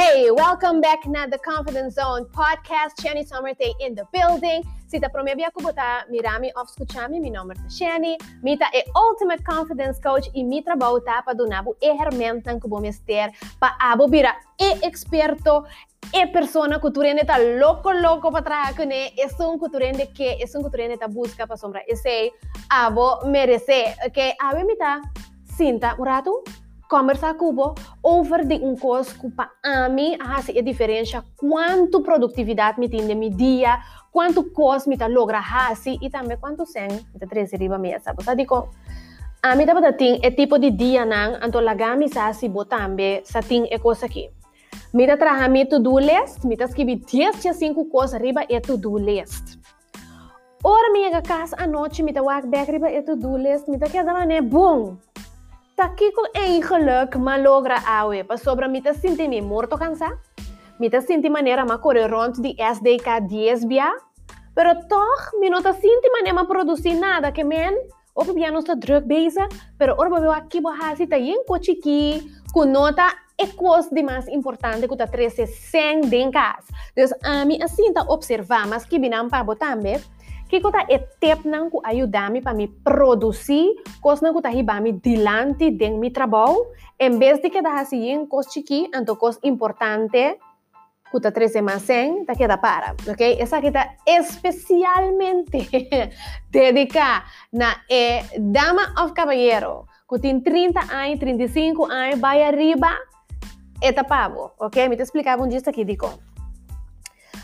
Hey, welcome back na The Confidence Zone podcast. Shani Somerte in the building. Si ta promevia kubota mirami of escuchami, mi nome é Shani. Mita é Ultimate Confidence Coach. E mi trabalho tá para donar e herramientas que vou mester para abo vira e experto e persona que tu rende tá louco louco para trás que né é um que tu rende que é um que tu rende tá busca para sombra. Esse abo merece. Que abo mita sinta um rato conversar com over de um coisa que para mim assim a diferença quanto produtividade me tem de meu dia quanto coisa me tá logra? Assim e também quanto sem me tá trazer riba mesa você digo a mim tá tem é tipo de dia não então lagami sa si bo também sa tem é coisa aqui me tá traha me to-do list me tá escrever 10 a 5 coisas riba é to-do list. Ora minha casa à noite me tá walk back riba é to-do list me tá quedando né bom Taki ko één geluk maar logra awe. Pas sobra mi te sinti mi morto cansa. Mi te sinti maneira ma corre rond di SDK 10 bia. Pero toch, mi não te sinti maneira ma produzir nada que men. Of bia não está druk bezig. Pero orba eu aqui bo hasi ta yen ko chiki. Ku nota é coisa de mais importante que tá treze sem cas. Dus a mi assim ta observar, mas que binam pa botambe. que kota é tep nang ku ayudar-me para me produzir coisas nang ku tahi ba me dilante den mi trabalho em vez de que dar assim coisas chiqui então coisas importante ku ta treze mais sem ta queda para ok? Essa aqui tá especialmente dedica na é dama of caballero que tem 30 anos 35 anos vai arriba etapavo ok? Me te explicava um dia aqui digo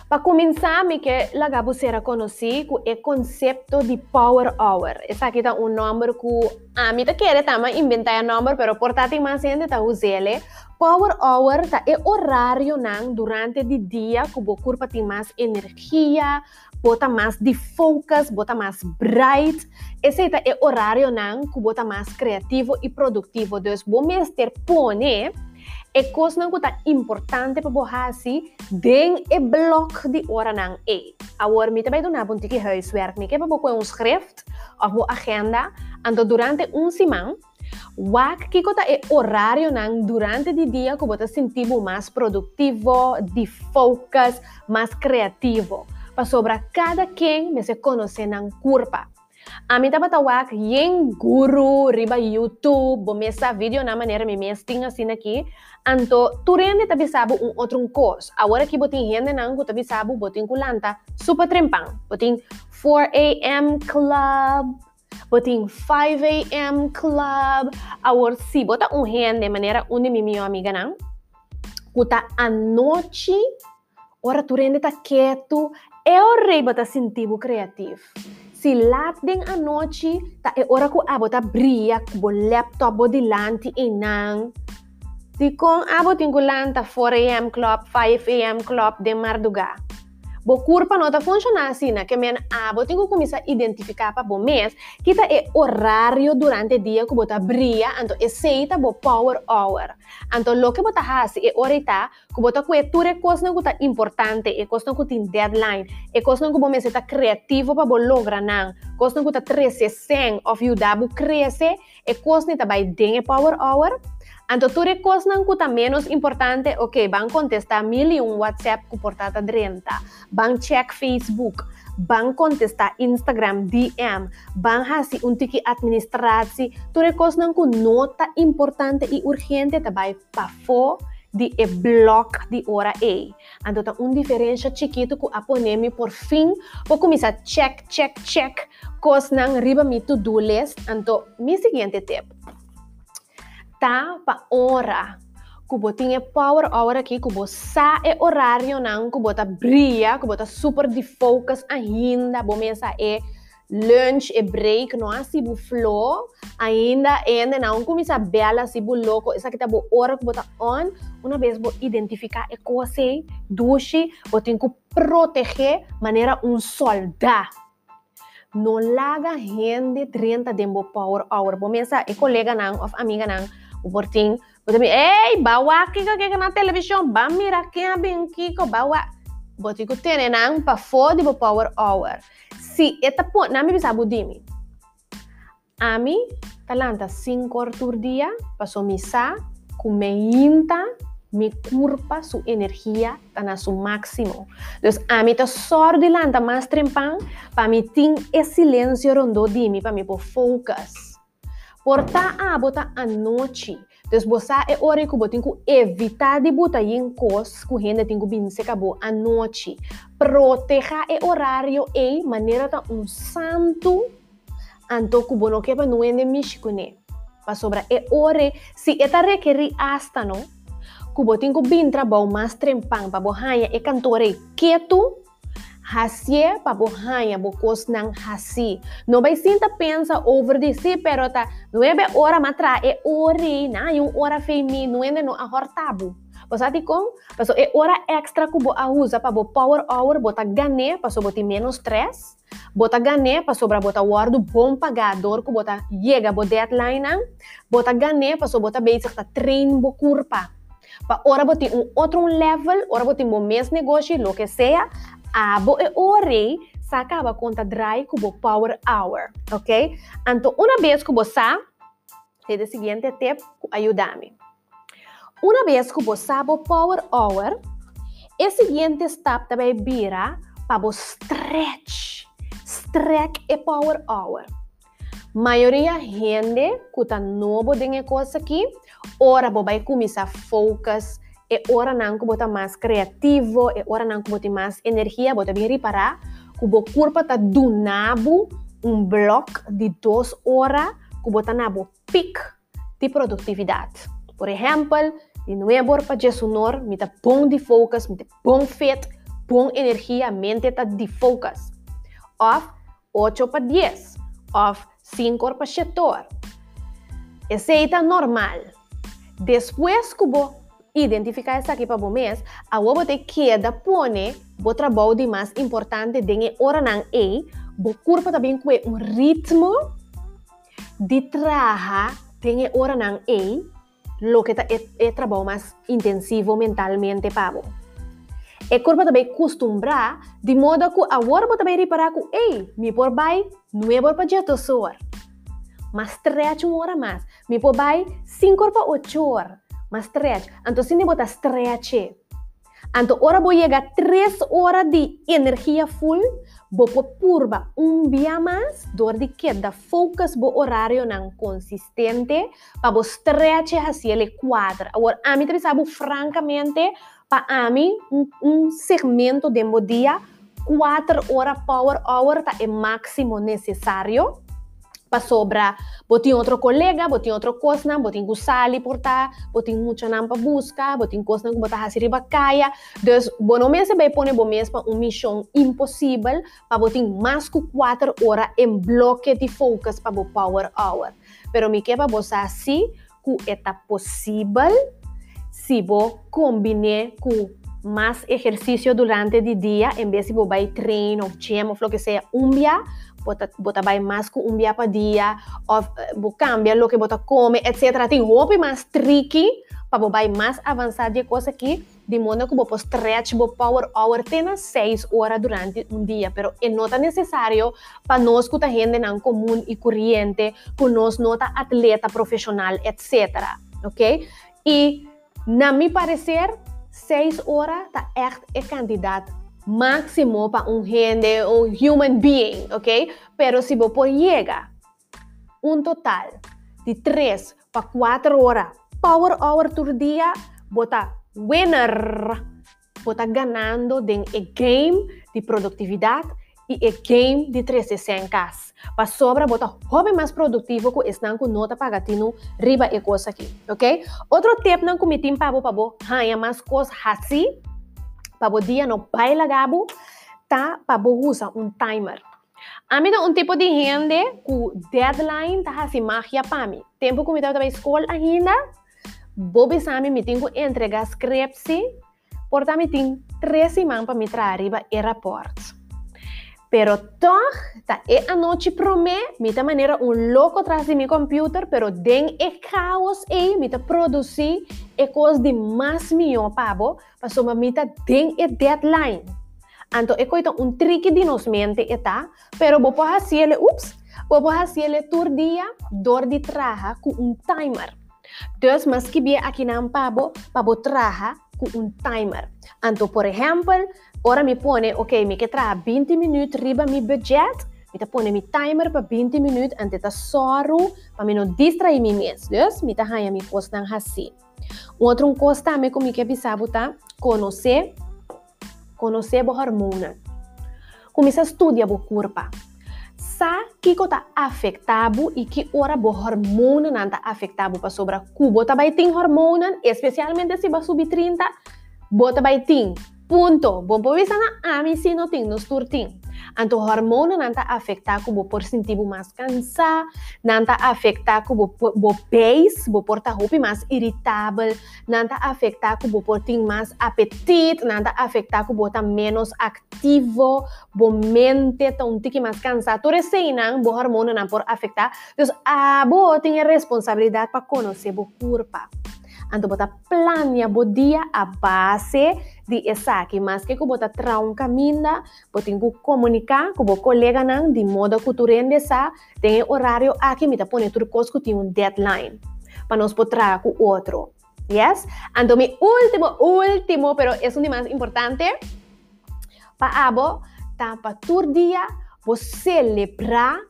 para começar, me que lagabo será conhecido o conceito de Power Hour. Essa aqui é um número que a mim querer também inventar um número, pero portátil mais gente tá usando. Power Hour tá é horário não durante o dia que o corpo tem mais energia, bota mais de focus, bota mais bright. Esse tá é horário não que bota mais criativo e produtivo. Então, bom mestre pone é coisa não está importante para borrar assim den e bloco de hora não é agora me também dona bom que huiswerk me que para botar um script ou uma agenda então durante um semana Wak que kota é horário não durante o dia que você sentir mais produtivo, de focus, mais criativo. Para sobre cada quem me se conhece na curva. A mim tava tawak yen guru riba YouTube, bomesa vídeo na maneira me mesting assim aqui. Anto, tu rende tabi sabu um outro course. Agora que botin rende nang tabi sabu botin kulanta super trempang. Botin 4 a.m. club, botin 5 a.m. club. Agora si bota um rende maneira onde mi minha amiga nang. Kuta a noite, ora tu rende tá quieto, é bota sentido criativo laat ding a noite, ta e ora ku abo ta bria bo laptop bo dilante inang. Di kong abo tinggulan ta 4 am club, 5 am club de marduga. Bo curpa nota funciona assim, né? Que men abo tenho começar a identificar para bom mês, que tá é horário durante o dia que bota bria, então é seita bo power hour. Então lo que bota hasi é horita, que bota com é ture coisa que tá importante, é coisa que tem deadline, é coisa que bom mês tá criativo para bo logra não, coisa que tá 13 100 of you da bo cresce, é coisa que tá vai den power hour. Anto tu recos nang kuta menos importante, ok, bang contestar mil e um WhatsApp ku portata drenta, bang check Facebook, bang contestar Instagram DM, bang hasi un tiki administrasi, tu recos nang ku nota importante e urgente tabai pa fo di e block di ora E. Anto ta un diferença chiquito ku aponemi por fim, po kumisa check, check, check, kos nang riba mi to-do list, anto mi seguinte tip tá pa hora. Kubo tinha power hour aqui, kubo sa e horário não, kubo tá brilha, kubo tá super de focus ainda, bom mesa é lunch e break, não há se flow, ainda ainda não começa a bela se louco, essa aqui tá bo hora kubo tá on, uma vez bo identificar e coisa, duche, bo tem que proteger maneira um soldado. Não larga gente 30 de power hour, bom mesa e colega não, of amiga não, o portinho. Você me, ei, bawa aqui que na televisão, ba mira a bem kiko bawa. Botico nang pa fodi bo power hour. Si eta po nami bisa budimi. Ami talanta 5 horas por dia, passo misa, comeinta, mi curpa su energia tá na su máximo. Então, a mim tá sordo lanta mais trempang, para mim tem esse silêncio rondo de mim, para por focus. Porta a bota a noite. Você é hora que você tem que evitar de botar em cos, que ainda tem que vir se acabou a noite. Proteja o horário e maneira tá um santo, anto que você não quer não é de mexicone. Para sobra é hora, se é requerir hasta não, que você tem que vir trabalhar mais trempang, para você é cantore quieto, Hasie pa bohanya bukos ng hasi. No bay sinta pensa over di si pero ta nueve ora matra e ori na yung ora femi nuende no ahortabu. Pasati kong, paso e ora extra kubo ahuza pa bo power hour bota gane paso boti menos stress. Bota gane paso bra bota guardo bom pagador ku bota yega bo deadline ang. Bota gane paso bota basic ta train bo curpa. Pa ora boti um outro level, ora boti mo mes negócio, lo que sea, abo e ore sacaba conta dry cubo power hour, ok? Então, uma vez que você tem o seguinte tip, ajuda-me. Uma vez que você sabe power hour, o seguinte step também vira para stretch. Stretch e power hour. Maioria gente que está novo de coisa aqui, ora vai começar focus é hora não que bota mais criativo, é hora não que bota mais energia, bota bem reparar, que o corpo está do nabo um bloco de duas horas, que bota nabo pic de produtividade. Por exemplo, de novo para sonor, me tá bom de focus, me tá bom fit, bom energia, mente tá de focus. Of 8 para 10, of 5 para 7 horas. Esse é normal. Depois que identificar essa aqui para o mês, a wo bote queda pone bo trabalho de mais importante dengue hora não é, bo corpo também com um ritmo de trabalho dengue hora não é, lo que é, é trabalho mais intensivo mentalmente para E corpo também costumbra de modo que a hora também reparar que, ei, me por vai, não é por para jeito soar. Mas stretch uma hora mais, me por vai, cinco para oito horas mas stretch. Então, se não botar stretch, então, ora vou chegar três horas de energia full, vou purba um dia mais, dor de queda, focus bo horário não consistente, para bo stretch assim ele quadra. Agora, a mim sabe francamente, para mim, um, um segmento de meu dia, quatro horas power hour tá é máximo necessário pa sobra botin outro colega, botin outro cosna, botin gusali porta, botin mucha nampa busca, botin cosna que bota hasiri bakaya. Dus, bono mese vai pone bo mesma uma missão impossível para botin mais que quatro horas em bloque de focus para bo power hour. Pero me queba bosa assim, que é possível se bo combine com mais exercício durante o dia, em vez de você vai treino, gym, ou o que seja, um dia, bota, bota vai mais com um dia para dia, ou cambia o que bota come, etc. Tem roupa mais tricky, para vai mais avançar de coisa aqui, de modo que você stretch o power hour tem seis horas durante um dia, pero é nota necessário para nós que tá gente não comum e corrente, que nós nota atleta profissional, etc. Ok? E, na meu parecer, seis horas tá echt é candidato máximo para um gente, um human being, ok? Pero se você chega um total de 3 para 4 horas, power hour por dia, bota winner, bota ganhando em game de produtividade e e game de 360. Para sobra, bota hobby mais produtivo que estão com nota pagatino riba e coisa aqui, ok? Outro tip não comitim para para ganhar mais coisas assim, para dia no baila gabo, tá para usar um timer. A mim um tipo de gente com deadline tá assim magia para mim. Tempo que me estava na escola ainda, Bobby Sami me tenho que entregar scripts, portanto me tenho três semanas para me arriba e rapport. Pero toch, ta e anoche prome, mi manera un loco tras de mi computer, pero den e caos e mi ta produci e cos de más mio pabo, pa soma mi ta den e deadline. Anto e coito un tricky di nos mente pero bo po hasiele, ups, bo po hasiele tur dia, dor di traja cu un timer. Dus, mas que bia aqui na pabo, pabo traja com um timer. Então, por exemplo, ora me pone, ok, me que traja 20 minutos riba mi budget, me tá pone mi timer para 20 minutos, antes tá soro, para me não distrair mi mês. Dus, me tá ganha mi costa assim. Outro coisa também como que avisava, tá? Conhecer, conhecer a hormona. Começa a estudar o corpo sa que está afetado e que ora bo hormona não está afetado para sobra cubo também tem hormona especialmente se vai subir 30 bota vai tem Punto. Bom vista na ami si no ting no sturting. Anto hormona nanta afecta ku bo por sentir mais cansa, nanta afecta ku bo bo pace, bo porta roupa mais irritável, nanta afecta ku bo por ting mais apetite, nanta afecta ku bo tá menos ativo, bo mente um tique mais. Tudo isso não, bo hormona não por afectar. Então, a bo tem a responsabilidade para conhecer bo corpo. Anto bota plania bo dia a base di esaki, mas que ku bota traum caminda, botin ku comunicar com o colega nan de modo que tu rende sa, tem horário aqui, me tá pone tudo que tem um deadline, para nós poder com outro. Yes? Então, mi último, último, pero es un más importante, para abo, tá para tu dia, vos celebrar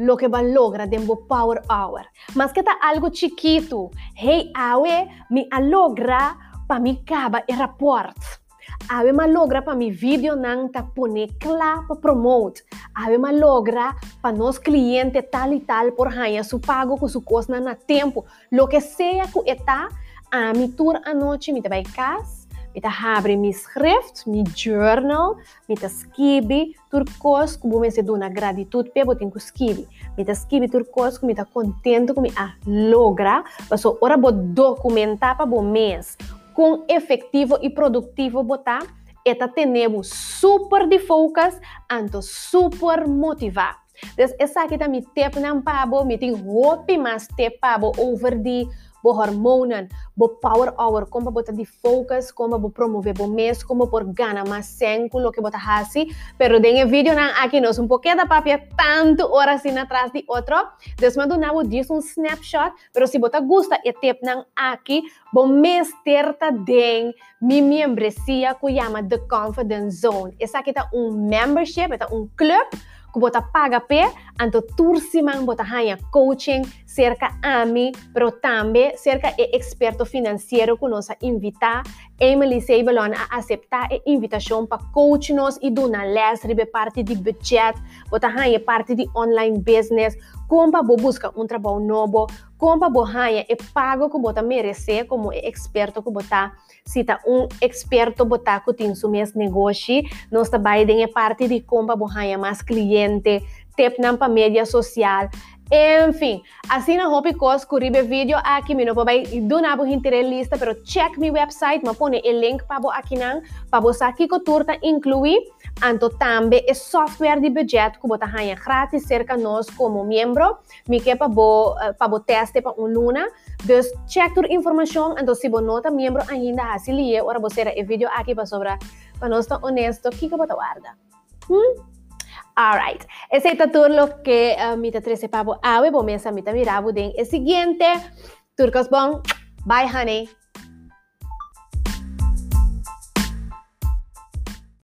lo que va a lograr de Power Hour. Mas que tá algo chiquito. Hey, awe, me logra para mi caba e rapport. Awe ma logra para mi vídeo nang ta pone para promote. Awe ma logra para nos cliente tal e tal por hanya su pago com su costa na tempo. Lo que sea que está a mi tour anoche, mi te vai casa Mita abre mi schrift, mi journal, mita skibi turcos, como me se dona gratitude pe botin ku skibi. Mita skibi turcos, como mita contento como a logra, paso ora bo documentar para bo mês com efetivo e produtivo botar eta tenemos super de focus, anto super motivar. Dus essa aqui tá me tep não pabo, me tem roupa mais tep pabo over de bo hormonen, bo power hour, como bota de focus, como bo promover bo mês, como por gana mais senco lo que bota hasi, pero den vídeo nan aqui nos um pouquinho da papia tanto horas assim atrás de outro, después do nabo diz um snapshot, pero se bota gusta e tip nan aqui, bo mês terta den mi membresia que chama The Confidence Zone. Essa aqui tá um membership, tá um club que bota paga pe, anto tursimang bota hanya coaching cerca ami, pero também cerca é experto financeiro que nos invita. Emily Seibelon a aceitar a invitação para coach nos e na les ribe parte de budget, bota hanya parte de online business, como bo busca um trabalho novo, como bo hanya é pago que bota merecer como experto que bota cita um experto botar que tem seu negócio, nós também é parte de como bo hanya mais cliente, tep na mídia social, enfim, assim na hope cos curibe vídeo aqui, me não vai do nabo hintere lista, pero check mi website, me pone o link para aqui não, para você aqui que turta incluir, anto também é software de budget que bota ganha grátis cerca nós como membro, me que para bo para bo teste para um luna, dus check tur informação, anto se bo nota membro ainda assim lie, ora você era o vídeo aqui para sobra, para nós honesto, que que bota guarda. Hmm? Alright, ese es todo lo que uh, mita 13 pavo awe bomesa mita mirabu den. El siguiente, turcos bon. Bye honey.